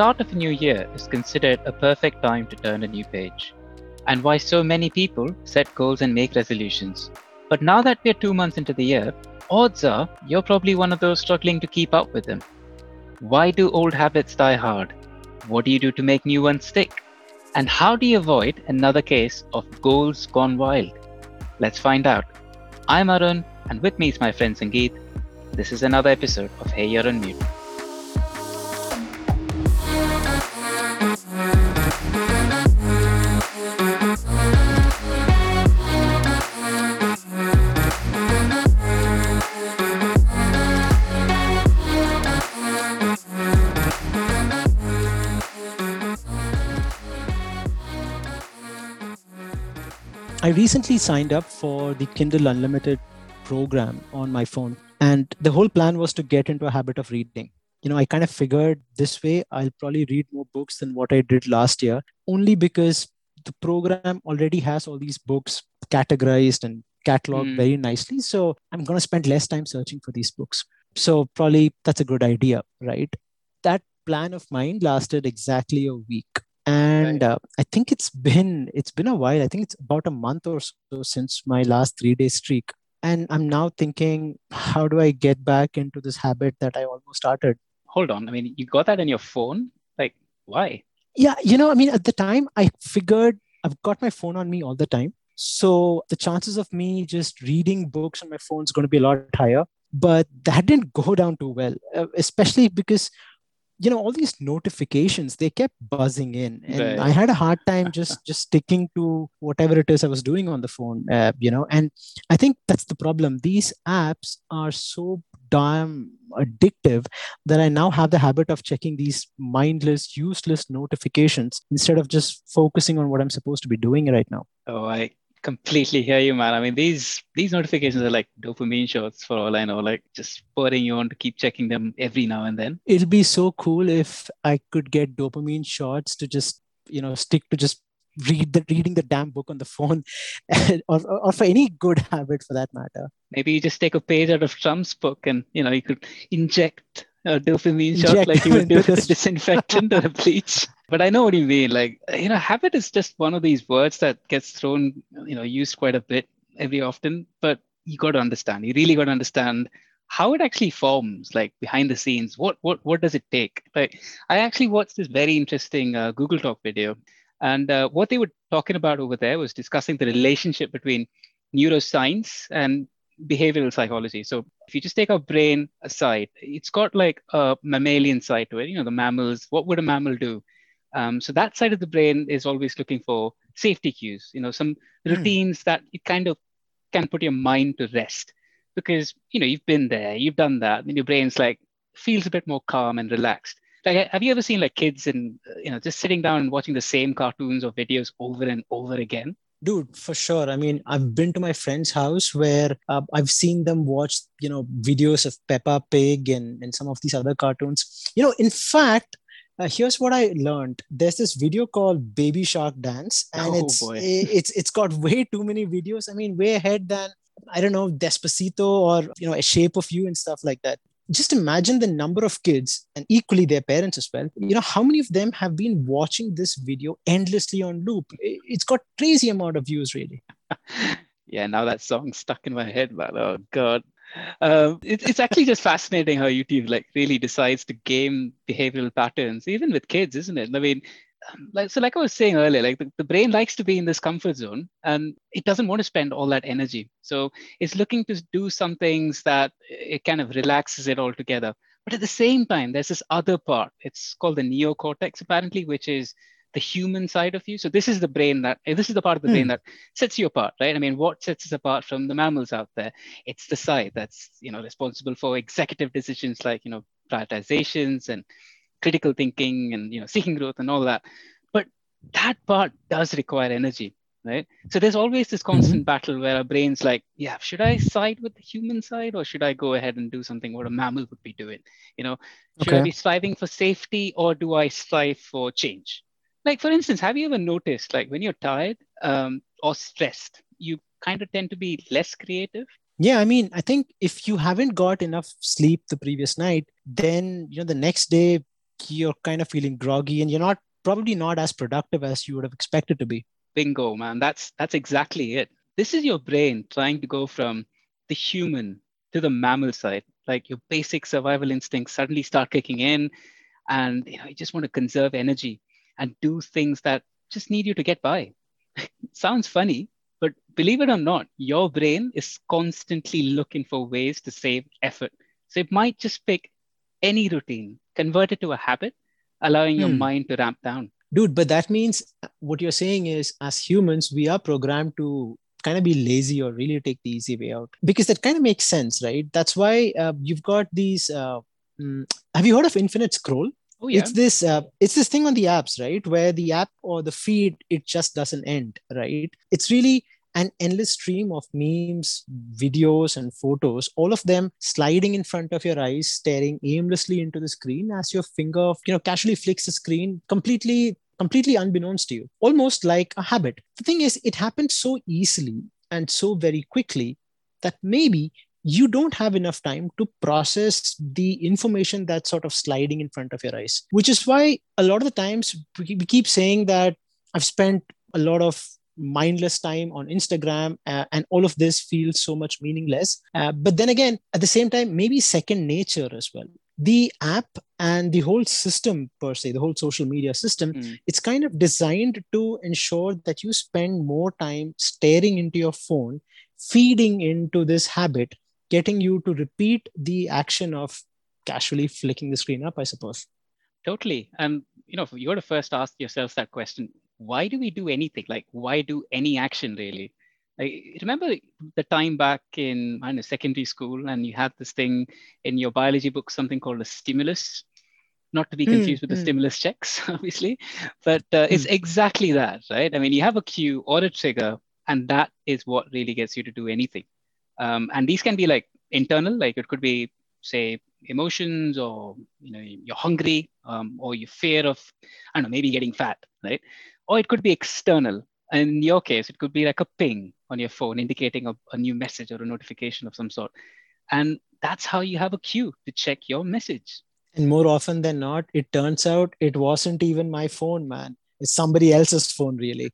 start of a new year is considered a perfect time to turn a new page, and why so many people set goals and make resolutions. But now that we're two months into the year, odds are you're probably one of those struggling to keep up with them. Why do old habits die hard? What do you do to make new ones stick? And how do you avoid another case of goals gone wild? Let's find out. I'm Arun, and with me is my friend Sangeet. This is another episode of Hey You're on Mute. I recently signed up for the Kindle Unlimited program on my phone. And the whole plan was to get into a habit of reading. You know, I kind of figured this way I'll probably read more books than what I did last year, only because the program already has all these books categorized and cataloged mm. very nicely. So I'm going to spend less time searching for these books. So probably that's a good idea, right? That plan of mine lasted exactly a week and right. uh, i think it's been it's been a while. I think it's about a month or so since my last three day streak. And i'm now thinking how do i get back into this habit that i almost started? Hold on. I mean you got that in your phone? Like why? Yeah you know i mean at the time i figured i've got my phone on me all the time. So the chances of me just reading books on my phone is going to be a lot higher. But that didn't go down too well uh, especially because you know all these notifications they kept buzzing in. And right. i had a hard time just just sticking to whatever it is i was doing on the phone uh, you know? And i think that's the problem. These apps are so damn addictive that i now have the habit of checking these mindless useless notifications instead of just focusing on what i'm supposed to be doing right now. Oh i completely hear you, man. I mean, these these notifications are like dopamine shots for all I know, like just spurring you on to keep checking them every now and then. It'll be so cool if I could get dopamine shots to just you know stick to just read the reading the damn book on the phone, or or for any good habit for that matter. Maybe you just take a page out of Trump's book and you know you could inject a dopamine inject shot like you would do with the disinfectant or a bleach but I know what you mean. Like, you know, habit is just one of these words that gets thrown, you know, used quite a bit every often. But you got to understand. You really got to understand how it actually forms, like behind the scenes. What what what does it take? Like, I actually watched this very interesting uh, Google Talk video, and uh, what they were talking about over there was discussing the relationship between neuroscience and behavioral psychology. So if you just take our brain aside, it's got like a mammalian side to it. You know, the mammals. What would a mammal do? Um, so that side of the brain is always looking for safety cues, you know, some hmm. routines mm. that you kind of can put your mind to rest because, you know, you've been there, you've done that, and your brain's like feels a bit more calm and relaxed. Like, have you ever seen like kids and, you know, just sitting down and watching the same cartoons or videos over and over again? Dude for sure i mean i've been to my friend's house where uh, i've seen them watch you know videos of peppa pig and, and some of these other cartoons you know in fact uh, here's what I learned. There's this video called Baby Shark Dance, and oh, it's boy. it's it's got way too many videos. I mean, way ahead than I don't know Despacito or you know A Shape of You and stuff like that. Just imagine the number of kids and equally their parents as well. You know how many of them have been watching this video endlessly on loop. It's got crazy amount of views, really. yeah, now that song stuck in my head, man. Oh god um, it, it's actually just fascinating how YouTube like really decides to game behavioral patterns, even with kids, isn't it? I mean, like so, like I was saying earlier, like the, the brain likes to be in this comfort zone, and it doesn't want to spend all that energy. So it's looking to do some things that it kind of relaxes it all together. But at the same time, there's this other part. It's called the neocortex, apparently, which is the human side of you. So this is the brain that this is the part of the mm. brain that sets you apart, right? I mean, what sets us apart from the mammals out there? It's the side that's you know responsible for executive decisions like you know prioritizations and critical thinking and you know seeking growth and all that. But that part does require energy, right? So there's always this constant mm-hmm. battle where our brain's like, yeah, should I side with the human side or should I go ahead and do something what a mammal would be doing? You know, should okay. I be striving for safety or do I strive for change? like for instance have you ever noticed like when you're tired um, or stressed you kind of tend to be less creative yeah i mean i think if you haven't got enough sleep the previous night then you know the next day you're kind of feeling groggy and you're not probably not as productive as you would have expected to be. Bingo, man. That's that's exactly it. This is your brain trying to go from the human to the mammal side. Like your basic survival instincts suddenly start kicking in, and you know you just want to conserve energy and do things that just need you to get by. Sounds funny, but believe it or not, your brain is constantly looking for ways to save effort. So it might just pick any routine, convert it to a habit, allowing hmm. your mind to ramp down. Dude, but that means what you're saying is, as humans, we are programmed to kind of be lazy or really take the easy way out because that kind of makes sense, right? That's why uh, you've got these. Uh, mm, have you heard of infinite scroll? Oh, yeah. It's this uh, it's this thing on the apps, right? Where the app or the feed it just doesn't end, right? It's really an endless stream of memes, videos, and photos, all of them sliding in front of your eyes, staring aimlessly into the screen as your finger, you know, casually flicks the screen, completely, completely unbeknownst to you, almost like a habit. The thing is, it happens so easily and so very quickly that maybe you don't have enough time to process the information that's sort of sliding in front of your eyes, which is why a lot of the times we keep saying that I've spent a lot of mindless time on Instagram, uh, and all of this feels so much meaningless. Uh, but then again, at the same time, maybe second nature as well. The app and the whole system, per se, the whole social media system, mm. it's kind of designed to ensure that you spend more time staring into your phone, feeding into this habit, getting you to repeat the action of casually flicking the screen up, I suppose. Totally. And you know, you got to first ask yourself that question why do we do anything? Like, why do any action really? I remember the time back in I don't know secondary school, and you had this thing in your biology book, something called a stimulus, not to be hmm, confused mm, with the mm. stimulus checks, obviously, but uh, mm. it's hmm. exactly that, right? I mean, you have a cue or a trigger, and that is what really gets you to do anything. Um, and these can be like internal, like it could be, say, emotions, or you know, you're hungry, um, or you fear of, I don't know, maybe getting fat, right? Or it could be external. In your case, it could be like a ping on your phone indicating a, a new message or a notification of some sort. And that's how you have a cue to check your message. And more often than not, it turns out it wasn't even my phone, man. It's somebody else's phone, really.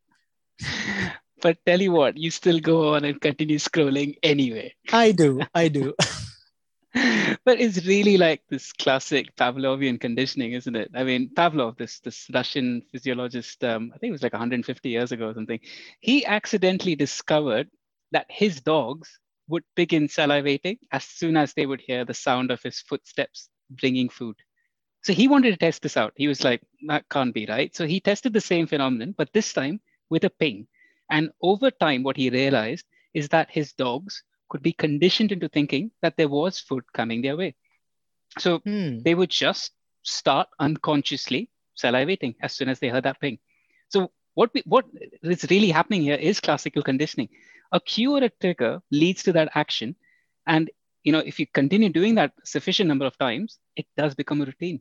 but tell you what, you still go on and continue scrolling anyway. I do. I do. but it's really like this classic Pavlovian conditioning, isn't it? I mean, Pavlov, this this Russian physiologist, um, I think it was like 150 years ago or something, he accidentally discovered that his dogs would begin salivating as soon as they would hear the sound of his footsteps bringing food. So he wanted to test this out. He was like, that can't be right. So he tested the same phenomenon, but this time with a ping. And over time, what he realized is that his dogs could be conditioned into thinking that there was food coming their way. So hmm. they would just start unconsciously salivating as soon as they heard that ping. So what we, what is really happening here is classical conditioning. A cue or a trigger leads to that action, and you know if you continue doing that sufficient number of times, it does become a routine.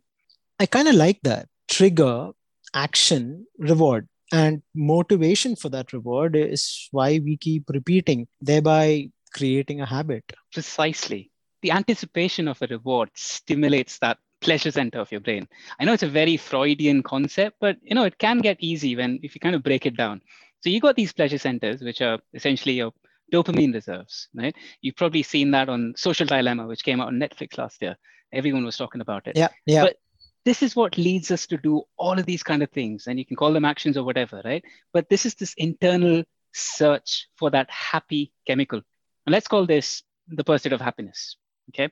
I kind of like that trigger, action, reward, and motivation for that reward is why we keep repeating, thereby creating a habit. Precisely. The anticipation of a reward stimulates that pleasure center of your brain. I know it's a very Freudian concept, but you know it can get easy when if you kind of break it down. So you got these pleasure centers, which are essentially your dopamine reserves, right? You've probably seen that on Social Dilemma, which came out on Netflix last year. Everyone was talking about it. Yeah, yeah. But this is what leads us to do all of these kind of things, and you can call them actions or whatever, right? But this is this internal search for that happy chemical and let's call this the pursuit of happiness. Okay.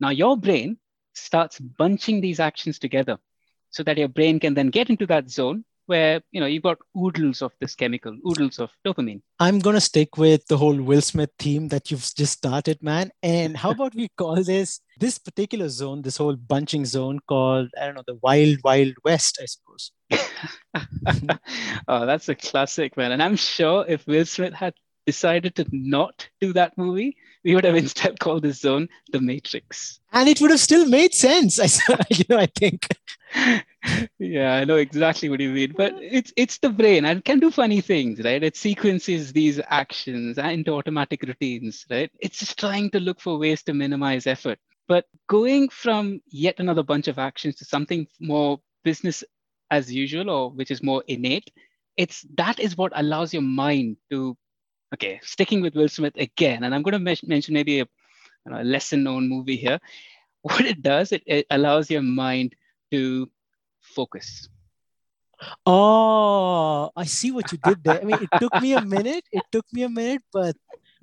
Now your brain starts bunching these actions together so that your brain can then get into that zone where you know you've got oodles of this chemical, oodles of dopamine. I'm gonna stick with the whole Will Smith theme that you've just started, man. And how about we call this this particular zone, this whole bunching zone called I don't know the Wild Wild West, I suppose. oh, that's a classic, man. And I'm sure if Will Smith had decided to not do that movie, we would have instead called this zone the Matrix. And it would have still made sense. I, you know, I think. yeah, I know exactly what you mean. But it's it's the brain and it can do funny things, right? It sequences these actions into automatic routines, right? It's just trying to look for ways to minimize effort. But going from yet another bunch of actions to something more business as usual or which is more innate, it's that is what allows your mind to okay, sticking with Will Smith again, and I'm going to mention maybe a, you know, a lesser known movie here. What it does, it, it allows your mind to focus. Oh, I see what you did there. I mean, it took me a minute. It took me a minute, but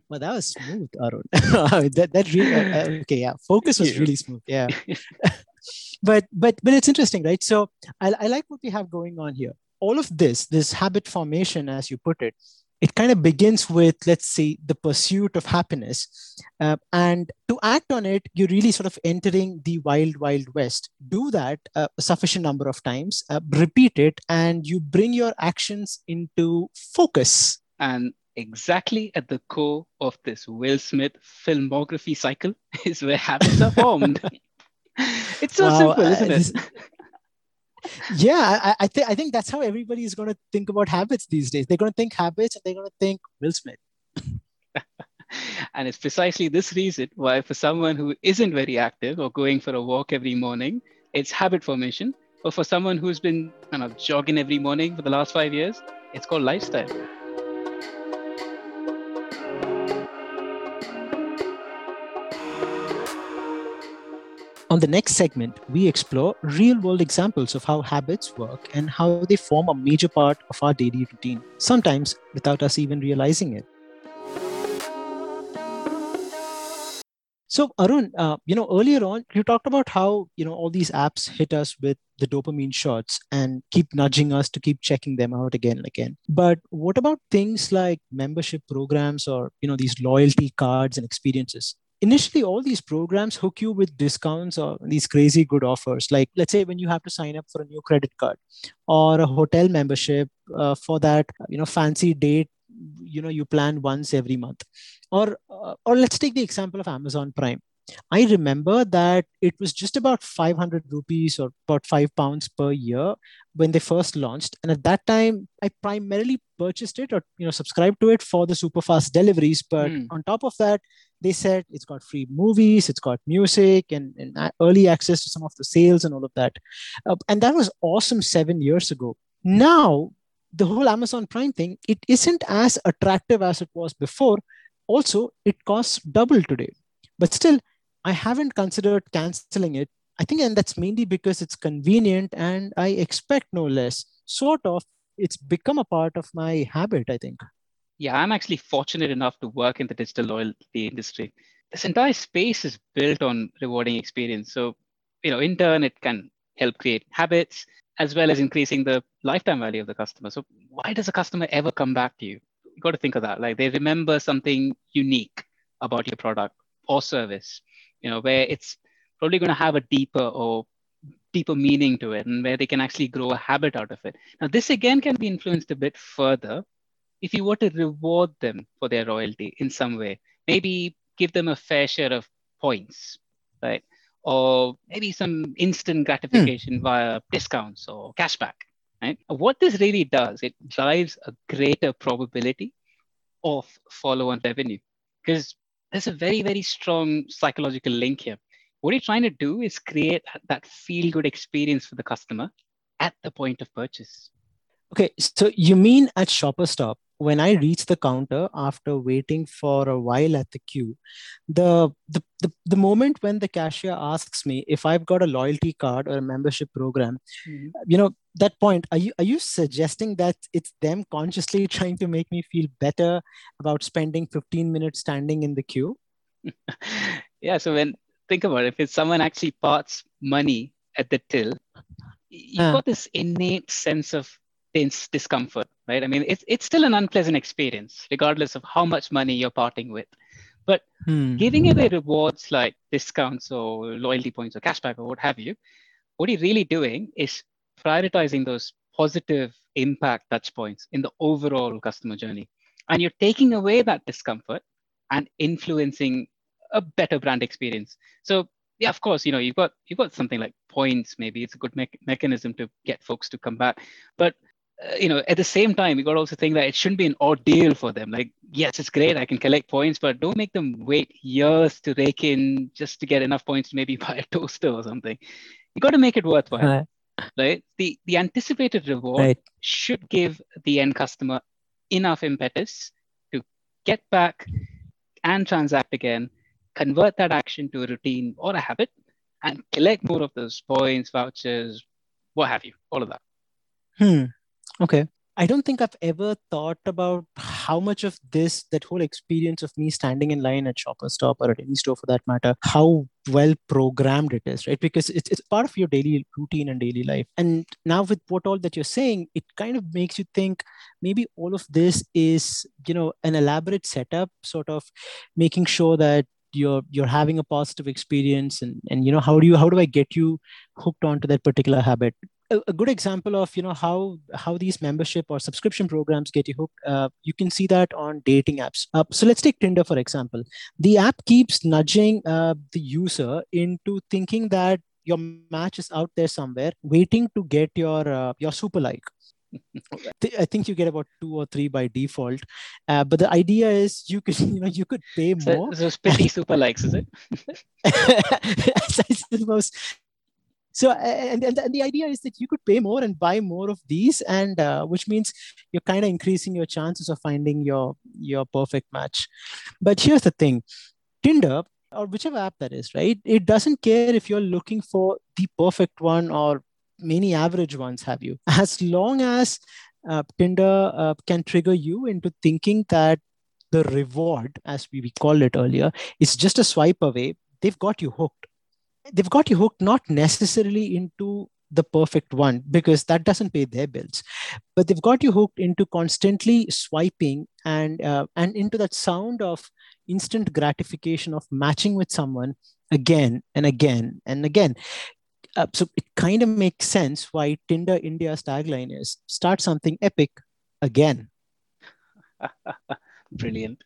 well, that was smooth, Arun. that that really uh, uh, okay. Yeah, focus was really smooth. Yeah, but but but it's interesting, right? So I, I like what we have going on here. All of this, this habit formation, as you put it, it kind of begins with let's say the pursuit of happiness. Uh, and to act on it you're really sort of entering the wild wild west. Do that uh, a sufficient number of times uh, repeat it and you bring your actions into focus. And exactly at the core of this will smith filmography cycle is where habits are formed. It's so wow, simple isn't it yeah, I, I think I think that's how everybody is going to think about habits these days. They're going to think habits, and they're going to think Will Smith. and it's precisely this reason why, for someone who isn't very active or going for a walk every morning, it's habit formation. But for someone who's been kind of jogging every morning for the last five years, it's called lifestyle. On the next segment, we explore real world examples of how habits work and how they form a major part of our daily routine, sometimes without us even realizing it. So Arun, uh, you know, earlier on, you talked about how you know all these apps hit us with the dopamine shots and keep nudging us to keep checking them out again and again. But what about things like membership programs or you know these loyalty cards and experiences? Initially all these programs hook you with discounts or these crazy good offers like let's say when you have to sign up for a new credit card or a hotel membership uh, for that you know fancy date you know you plan once every month or uh, or let's take the example of amazon prime I remember that it was just about 500 rupees or about five pounds per year when they first launched. And at that time, I primarily purchased it or you know subscribed to it for the super fast deliveries. But mm. on top of that, they said it's got free movies, it's got music, and, and early access to some of the sales and all of that. Uh, and that was awesome seven years ago. Now, the whole Amazon Prime thing, it isn't as attractive as it was before. Also, it costs double today. But still, I haven't considered canceling it. I think, and that's mainly because it's convenient and I expect no less. Sort of, it's become a part of my habit, I think. Yeah, I'm actually fortunate enough to work in the digital loyalty industry. This entire space is built on rewarding experience. So, you know, in turn, it can help create habits as well as increasing the lifetime value of the customer. So, why does a customer ever come back to you? You've got to think of that. Like they remember something unique about your product or service you know, where it's probably going to have a deeper or deeper meaning to it and where they can actually grow a habit out of it. Now, this again can be influenced a bit further if you were to reward them for their royalty in some way. Maybe give them a fair share of points, right? Or maybe some instant gratification mm. via discounts or cashback, right? What this really does, it drives a greater probability of follow-on revenue because there's a very, very strong psychological link here. What you're trying to do is create that feel good experience for the customer at the point of purchase. Okay, so you mean at Shopper Stop, when I reach the counter after waiting for a while at the queue, the, the, the, the moment when the cashier asks me if I've got a loyalty card or a membership program, mm-hmm. you know, that point, are you, are you suggesting that it's them consciously trying to make me feel better about spending 15 minutes standing in the queue? yeah. So when, think about it, if it's someone actually parts money at the till, you've uh. got this innate sense of discomfort, right? I mean, it's, it's still an unpleasant experience, regardless of how much money you're parting with. But hmm. giving away rewards like discounts or loyalty points or cashback or what have you, what you're really doing is prioritizing those positive impact touch points in the overall customer journey. And you're taking away that discomfort and influencing a better brand experience. So yeah, of course, you know, you've got you've got something like points, maybe it's a good me- mechanism to get folks to come back. But you know, at the same time, you got to also think that it shouldn't be an ordeal for them. Like, yes, it's great, I can collect points, but don't make them wait years to rake in just to get enough points to maybe buy a toaster or something. You got to make it worthwhile, right? right? The the anticipated reward right. should give the end customer enough impetus to get back and transact again, convert that action to a routine or a habit, and collect more of those points, vouchers, what have you, all of that. Hmm. Okay. I don't think I've ever thought about how much of this, that whole experience of me standing in line at Shoppers Stop or at any store for that matter, how well programmed it is, right? Because it's, it's part of your daily routine and daily life. And now with what all that you're saying, it kind of makes you think maybe all of this is, you know, an elaborate setup, sort of making sure that you're you're having a positive experience and and you know how do you how do i get you hooked onto that particular habit a, a good example of you know how how these membership or subscription programs get you hooked uh, you can see that on dating apps uh, so let's take tinder for example the app keeps nudging uh, the user into thinking that your match is out there somewhere waiting to get your uh, your super like I think you get about two or three by default, uh, but the idea is you could you know you could pay more. So, so spitty super likes, is it? I suppose so and, and, the idea is that you could pay more and buy more of these and uh, which means you're kind of increasing your chances of finding your your perfect match. But here's the thing tinder or whichever app that is right? It doesn't care if you're looking for the perfect one or many average ones have you? As long as uh, tinder uh, can trigger you into thinking that the reward as we, we called it earlier is just a swipe away they've got you hooked they've got you hooked not necessarily into the perfect one because that doesn't pay their bills but they've got you hooked into constantly swiping and uh, and into that sound of instant gratification of matching with someone again and again and again. Uh, so it kind of makes sense why tinder india's tagline is start something epic again. Brilliant.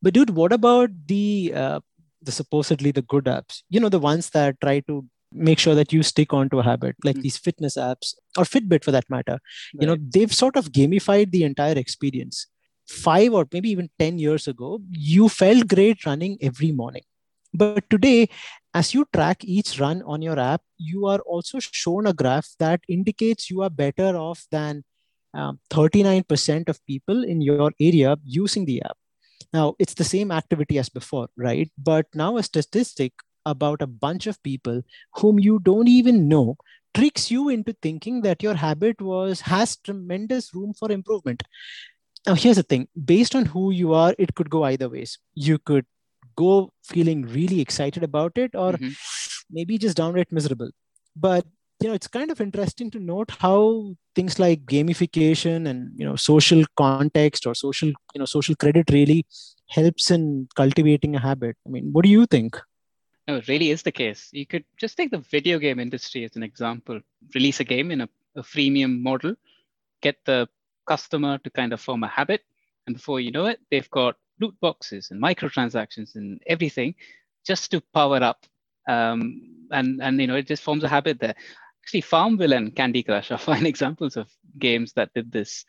But dude what about the uh, the supposedly the good apps. You know the ones that try to make sure that you stick onto a habit like mm-hmm. these fitness apps or fitbit for that matter. Right. you know they've sort of gamified the entire experience. Five or maybe even 10 years ago you felt great running every morning. But today as you track each run on your app you are also shown a graph that indicates you are better off than um, 39% of people in your area using the app now, it's the same activity as before, right? But now a statistic about a bunch of people whom you don't even know tricks you into thinking that your habit was has tremendous room for improvement. Now, here's the thing based on who you are, it could go either ways. You could go feeling really excited about it, or mm-hmm. maybe just downright miserable. But you know it's kind of interesting to note how things like gamification and you know social context or social you know social credit really helps in cultivating a habit. I mean what do you think? No it really is the case. You could just take the video game industry as an example. Release a game in a, a freemium model get the customer to kind of form a habit and before you know it they've got loot boxes and microtransactions and everything just to power up um, and and you know it just forms a habit there actually Farmville and Candy Crush are fine examples of games that did this.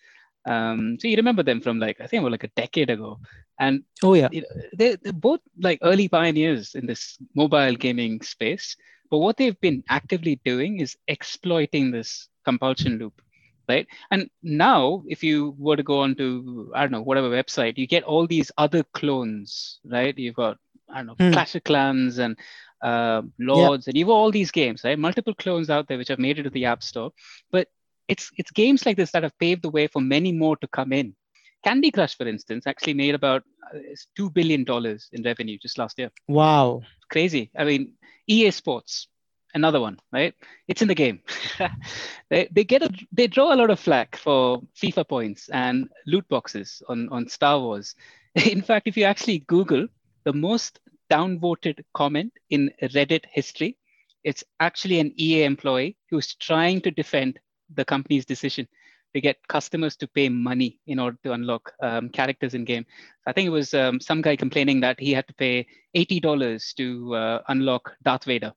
Um, so you remember them from like I think like a decade ago, and oh yeah, they're, they're both like early pioneers in this mobile gaming space. But what they've been actively doing is exploiting this compulsion loop, right? And now, if you were to go on to I don't know whatever website, you get all these other clones, right? You've got I don't know hmm. Clash of Clans and uh, Lords, and you've all these games, right? Multiple clones out there which have made it to the App Store. But it's it's games like this that have paved the way for many more to come in. Candy Crush, for instance, actually made about uh, two billion dollars in revenue just last year. Wow, crazy! I mean, EA Sports, another one, right? It's in the game. they they get a they draw a lot of flack for FIFA points and loot boxes on on Star Wars. In fact, if you actually Google the most downvoted comment in Reddit history. It's actually an EA employee who's trying to defend the company's decision to get customers to pay money in order to unlock um, characters in game. I think it was um, some guy complaining that he had to pay $80 to uh, unlock Darth Vader.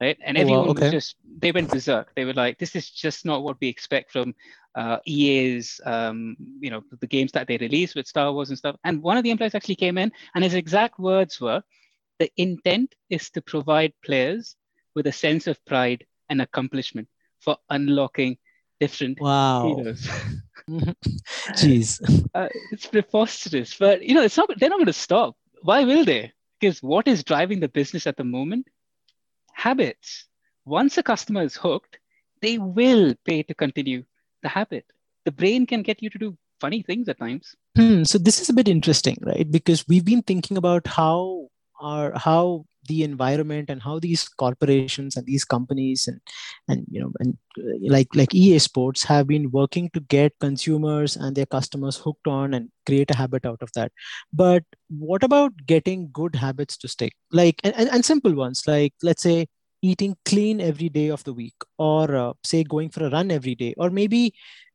Right. And everyone oh, okay. was just, they went berserk. They were like, this is just not what we expect from uh, EA's, um, you know, the games that they released with Star Wars and stuff. And one of the employees actually came in, and his exact words were, "The intent is to provide players with a sense of pride and accomplishment for unlocking different wow. heroes." Jeez, uh, it's preposterous. But you know, it's not. They're not going to stop. Why will they? Because what is driving the business at the moment? Habits. Once a customer is hooked, they will pay to continue the habit. The brain can get you to do funny things at times. Hmm, so this is a bit interesting, right? Because we've been thinking about how our how the environment and how these corporations and these companies and and you know and uh, like like EA Sports have been working to get consumers and their customers hooked on and create a habit out of that. But what about getting good habits to stick? Like and, and, and simple ones like let's say eating clean every day of the week or uh, say going for a run every day or maybe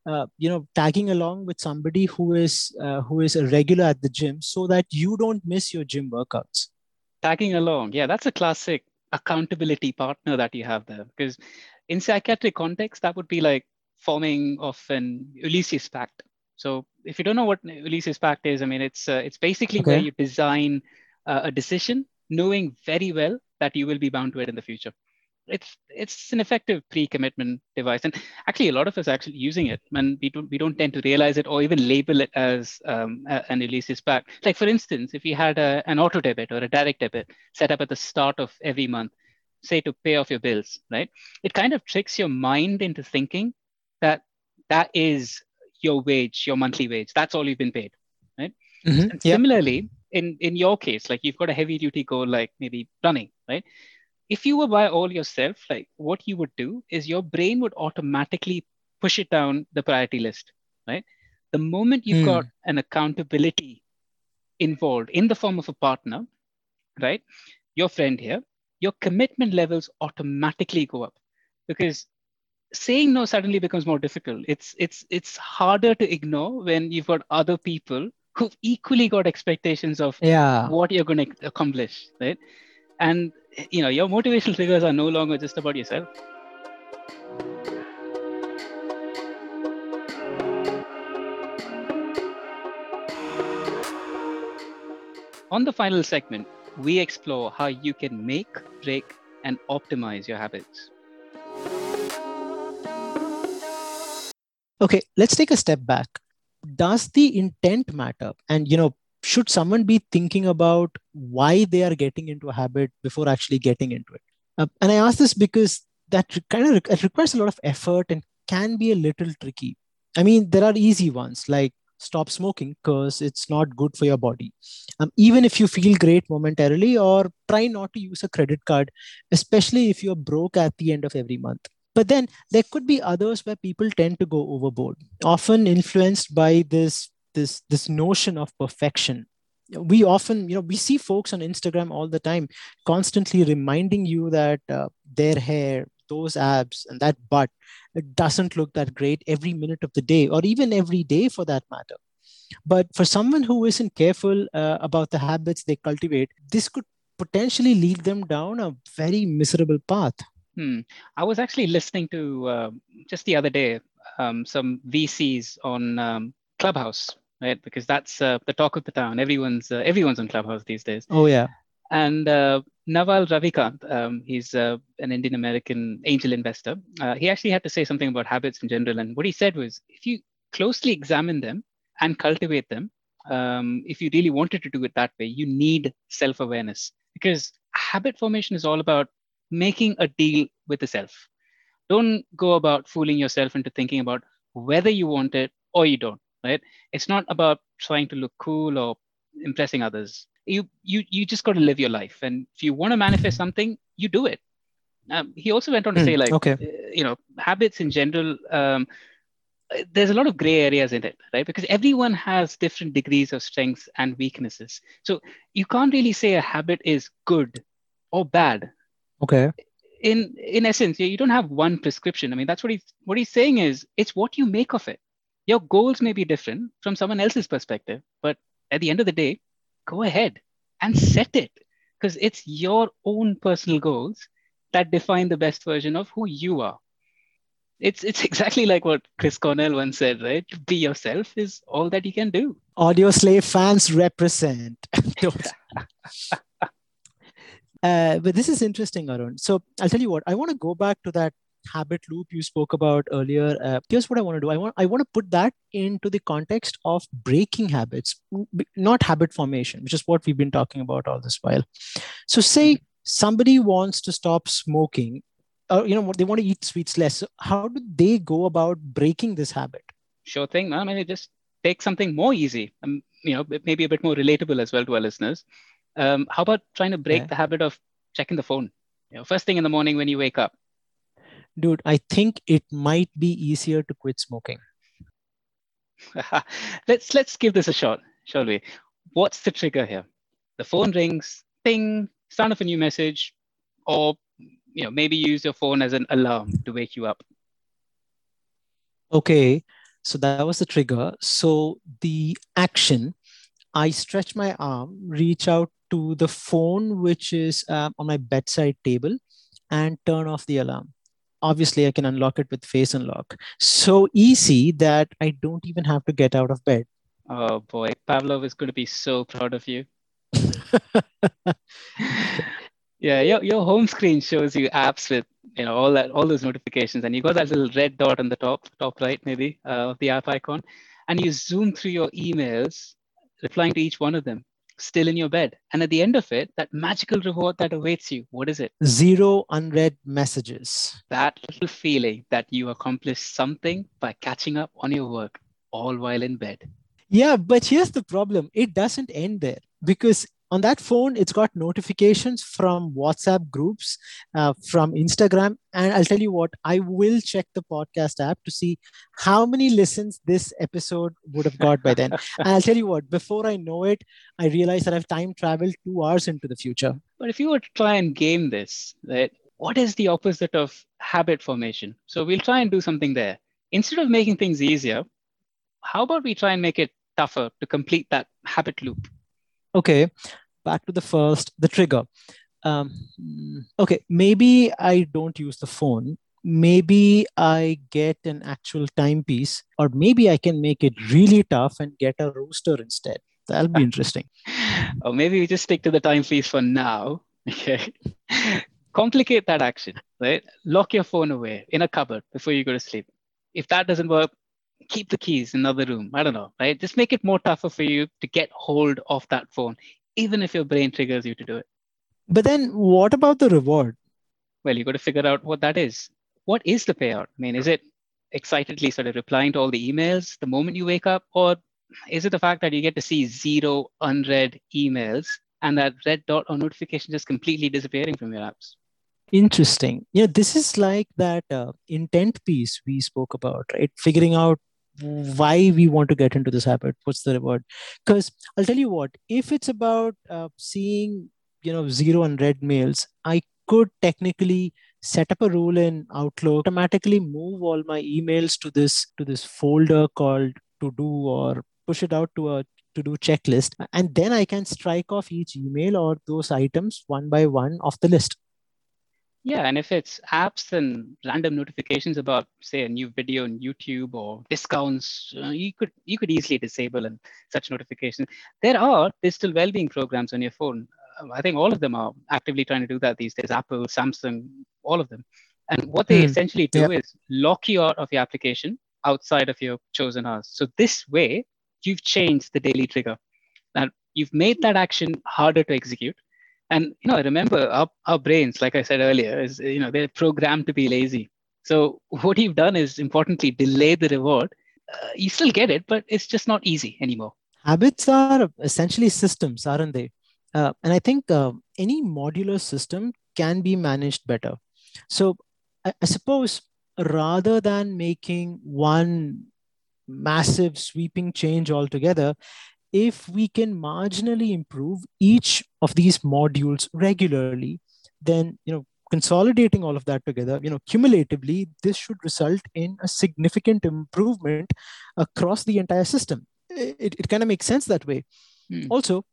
uh, you know tagging along with somebody who is uh, who is a regular at the gym so that you don't miss your gym workouts. Tagging along. Yeah that's a classic accountability partner that you have there because in psychiatric context that would be like forming of an ulysses pact. So if you don't know what ulysses pact is i mean it's uh, it's basically okay. where you design uh, a decision knowing very well that you will be bound to it in the future. It's it's an effective pre-commitment device, and actually a lot of us are actually using it, and we don't we don't tend to realize it or even label it as um, an Ulysses pact. Like for instance, if you had a, an auto debit or a direct debit set up at the start of every month, say to pay off your bills, right? It kind of tricks your mind into thinking that that is your wage, your monthly wage. That's all you've been paid, right? Mm-hmm. And similarly, in in your case like you've got a heavy duty goal like maybe running right? If you were by all yourself like what you would do is your brain would automatically push it down the priority list right? The moment you've mm. got an accountability involved in the form of a partner right? Your friend here your commitment levels automatically go up because saying no suddenly becomes more difficult. It's it's it's harder to ignore when you've got other people who've equally got expectations of yeah. what you're going to accomplish, right? And you know, your motivational triggers are no longer just about yourself. On the final segment, we explore how you can make, break, and optimize your habits. Okay, let's take a step back does the intent matter? And you know should someone be thinking about why they are getting into a habit before actually getting into it? Uh, and i ask this because that kind of it requires a lot of effort and can be a little tricky. I mean there are easy ones like stop smoking because it's not good for your body. Um, even if you feel great momentarily or try not to use a credit card especially if you're broke at the end of every month but then there could be others where people tend to go overboard, often influenced by this this this notion of perfection. We often, you know, we see folks on Instagram all the time, constantly reminding you that uh, their hair, those abs, and that butt it doesn't look that great every minute of the day, or even every day for that matter. But for someone who isn't careful uh, about the habits they cultivate, this could potentially lead them down a very miserable path. Hmm. I was actually listening to uh, just the other day um, some VCs on um, Clubhouse, right? Because that's uh, the talk of the town. Everyone's uh, everyone's on Clubhouse these days. Oh yeah. And uh, Naval Ravikant, um, he's uh, an Indian American angel investor. Uh, he actually had to say something about habits in general, and what he said was, if you closely examine them and cultivate them, um, if you really wanted to do it that way, you need self-awareness because habit formation is all about making a deal with the self. Don't go about fooling yourself into thinking about whether you want it or you don't, right? It's not about trying to look cool or impressing others. You you you just got to live your life, and if you want to manifest something, you do it. Um, he also went on to mm, say, like, okay. Uh, you know, habits in general. Um, there's a lot of gray areas in it, right? Because everyone has different degrees of strengths and weaknesses. So you can't really say a habit is good or bad Okay. In in essence, you don't have one prescription. I mean, that's what he's what he's saying is it's what you make of it. Your goals may be different from someone else's perspective, but at the end of the day, go ahead and set it because it's your own personal goals that define the best version of who you are. It's it's exactly like what Chris Cornell once said, right? Be yourself is all that you can do. Audio Slave fans represent. uh, but this is interesting, Arun. So I'll tell you what. I want to go back to that habit loop you spoke about earlier. Uh, here's what I want to do. I want I want to put that into the context of breaking habits, not habit formation, which is what we've been talking about all this while. So say mm-hmm. somebody wants to stop smoking, or you know they want to eat sweets less. So how do they go about breaking this habit? Sure thing, man. I mean, just take something more easy. Um, you know, maybe a bit more relatable as well to our listeners. Um, how about trying to break yeah. the habit of checking the phone? You know, first thing in the morning when you wake up, dude, I think it might be easier to quit smoking. let's let's give this a shot, shall we? What's the trigger here? The phone rings, ping, sound of a new message, or you know maybe use your phone as an alarm to wake you up. Okay, so that was the trigger. So the action, I stretch my arm, reach out to the phone which is uh, on my bedside table, and turn off the alarm obviously I can unlock it with face unlock. So easy that I don't even have to get out of bed. Oh boy, Pavlov is going to be so proud of you. yeah, your, your home screen shows you apps with you know all that all those notifications, and you got that little red dot on the top top right maybe uh, of the app icon, and you zoom through your emails, replying to each one of them still in your bed. And at the end of it, that magical reward that awaits you, what is it? Zero unread messages. That little feeling that you accomplished something by catching up on your work all while in bed. Yeah, but here's the problem it doesn't end there because on that phone it's got notifications from whatsapp groups uh, from instagram. And i'll tell you what i will check the podcast app to see how many listens this episode would have got by then. And i'll tell you what before i know it i realize that i've time traveled two hours into the future. But if you were to try and game this right what is the opposite of habit formation? So we'll try and do something there. Instead of making things easier how about we try and make it tougher to complete that habit loop okay back to the first the trigger. Um, okay maybe i don't use the phone. Maybe i get an actual timepiece or maybe i can make it really tough and get a rooster instead. That'll be interesting. Or maybe we just stick to the timepiece for now okay? Complicate that action right? Lock your phone away in a cupboard before you go to sleep. If that doesn't work keep the keys in another room. I don't know, right? Just make it more tougher for you to get hold of that phone, even if your brain triggers you to do it. But then what about the reward? Well, you got to figure out what that is. What is the payout? I mean, is it excitedly sort of replying to all the emails the moment you wake up? Or is it the fact that you get to see zero unread emails and that red dot or notification just completely disappearing from your apps? Interesting. Yeah, this is like that uh, intent piece we spoke about, right? Figuring out why we want to get into this habit what's the reward? Because i'll tell you what if it's about uh, seeing you know zero unread mails i could technically set up a rule in outlook automatically move all my emails to this to this folder called to do or push it out to a to do checklist and then i can strike off each email or those items one by one off the list yeah, and if it's apps and random notifications about, say, a new video on YouTube or discounts, uh, you could you could easily disable and such notifications. There are digital well-being programs on your phone. Uh, I think all of them are actively trying to do that these days. Apple, Samsung, all of them. And what they mm. essentially do is lock you out of your application outside of your chosen hours. So this way, you've changed the daily trigger. Now you've made that action harder to execute and you know remember our, our brains like i said earlier is you know they're programmed to be lazy. So what you've done is importantly delay the reward. Uh, you still get it but it's just not easy anymore. Habits are essentially systems aren't they? Uh, and i think uh, any modular system can be managed better. So I, I suppose rather than making one massive sweeping change altogether if we can marginally improve each of these modules regularly, then you know consolidating all of that together, you know, cumulatively, this should result in a significant improvement across the entire system. It, it kind of makes sense that way. Hmm. Also,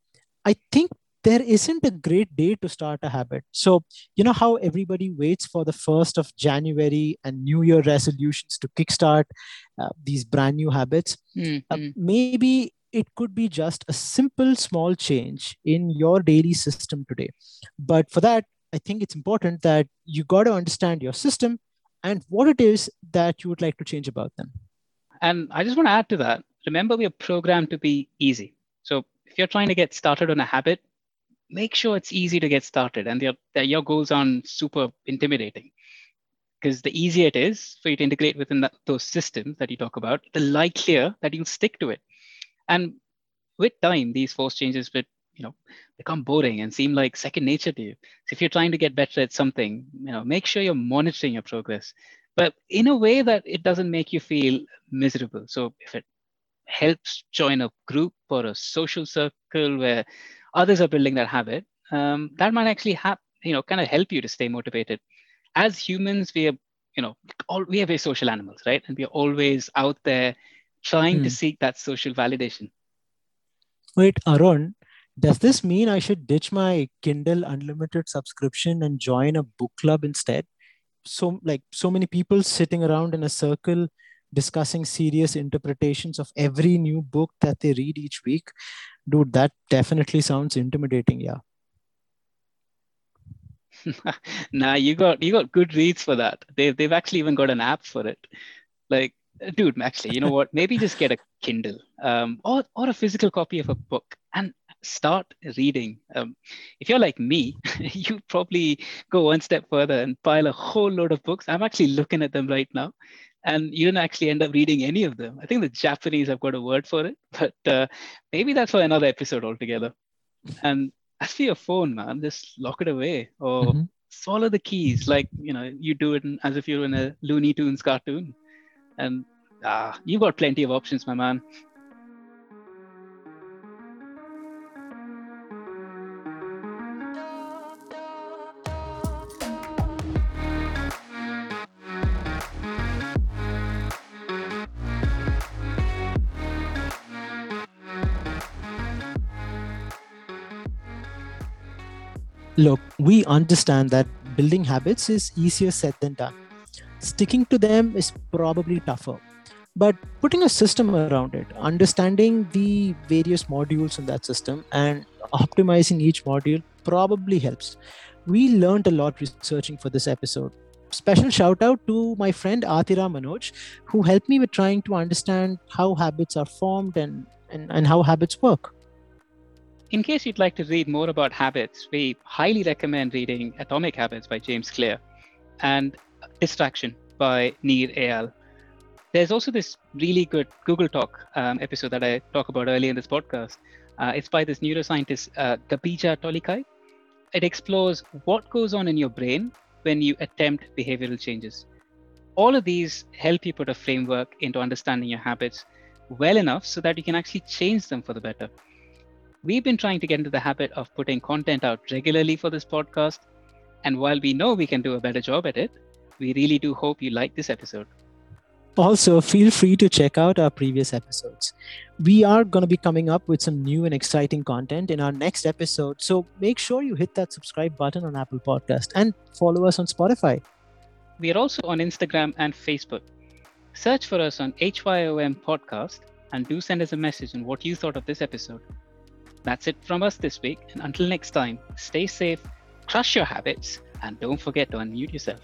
I think there isn't a great day to start a habit. So, you know how everybody waits for the 1st of January and New Year resolutions to kickstart uh, these brand new habits? Mm-hmm. Uh, maybe it could be just a simple small change in your daily system today. But for that, I think it's important that you got to understand your system and what it is that you would like to change about them. And I just want to add to that. Remember, we are programmed to be easy. So if you're trying to get started on a habit, make sure it's easy to get started and your, your goals aren't super intimidating. Because the easier it is for you to integrate within that, those systems that you talk about, the likelier that you'll stick to it. And with time, these force changes will, you know, become boring and seem like second nature to you. So if you're trying to get better at something, you know, make sure you're monitoring your progress, but in a way that it doesn't make you feel miserable. So if it helps join a group or a social circle where others are building that habit, um, that might actually have, you know, kind of help you to stay motivated. As humans, we are, you know, all we are very social animals, right? And we are always out there trying to hmm. seek that social validation. Wait, Arun, does this mean I should ditch my Kindle Unlimited subscription and join a book club instead? So, like, so many people sitting around in a circle discussing serious interpretations of every new book that they read each week. Dude, that definitely sounds intimidating. Yeah. nah, you got you got Goodreads for that. They've they've actually even got an app for it. Like, dude, actually, you know what? Maybe just get a Kindle um, or or a physical copy of a book and start reading. Um, if you're like me, you probably go one step further and pile a whole load of books. I'm actually looking at them right now and you don't actually end up reading any of them. I think the Japanese have got a word for it, but uh, maybe that's for another episode altogether. And as for your phone, man, just lock it away or mm-hmm. swallow the keys like you know you do it in, as if you're in a Looney Tunes cartoon. And ah, you've got plenty of options, my man. Look, we understand that building habits is easier said than done. Sticking to them is probably tougher. But putting a system around it, understanding the various modules in that system, and optimizing each module probably helps. We learned a lot researching for this episode. Special shout out to my friend Atira Manoj, who helped me with trying to understand how habits are formed and, and, and how habits work. In case you'd like to read more about habits, we highly recommend reading Atomic Habits by James Clear and Distraction by Nir Eyal. There's also this really good Google Talk um, episode that I talk about earlier in this podcast. Uh, it's by this neuroscientist, uh, Gabija Toleikyte. It explores what goes on in your brain when you attempt behavioral changes. All of these help you put a framework into understanding your habits well enough so that you can actually change them for the better. We've been trying to get into the habit of putting content out regularly for this podcast. And while we know we can do a better job at it, we really do hope you like this episode. Also, feel free to check out our previous episodes. We are going to be coming up with some new and exciting content in our next episode. So make sure you hit that subscribe button on Apple Podcast and follow us on Spotify. We are also on Instagram and Facebook. Search for us on HYOM Podcast and do send us a message on what you thought of this episode. That's it from us this week. And until next time, stay safe, crush your habits, and don't forget to unmute yourself.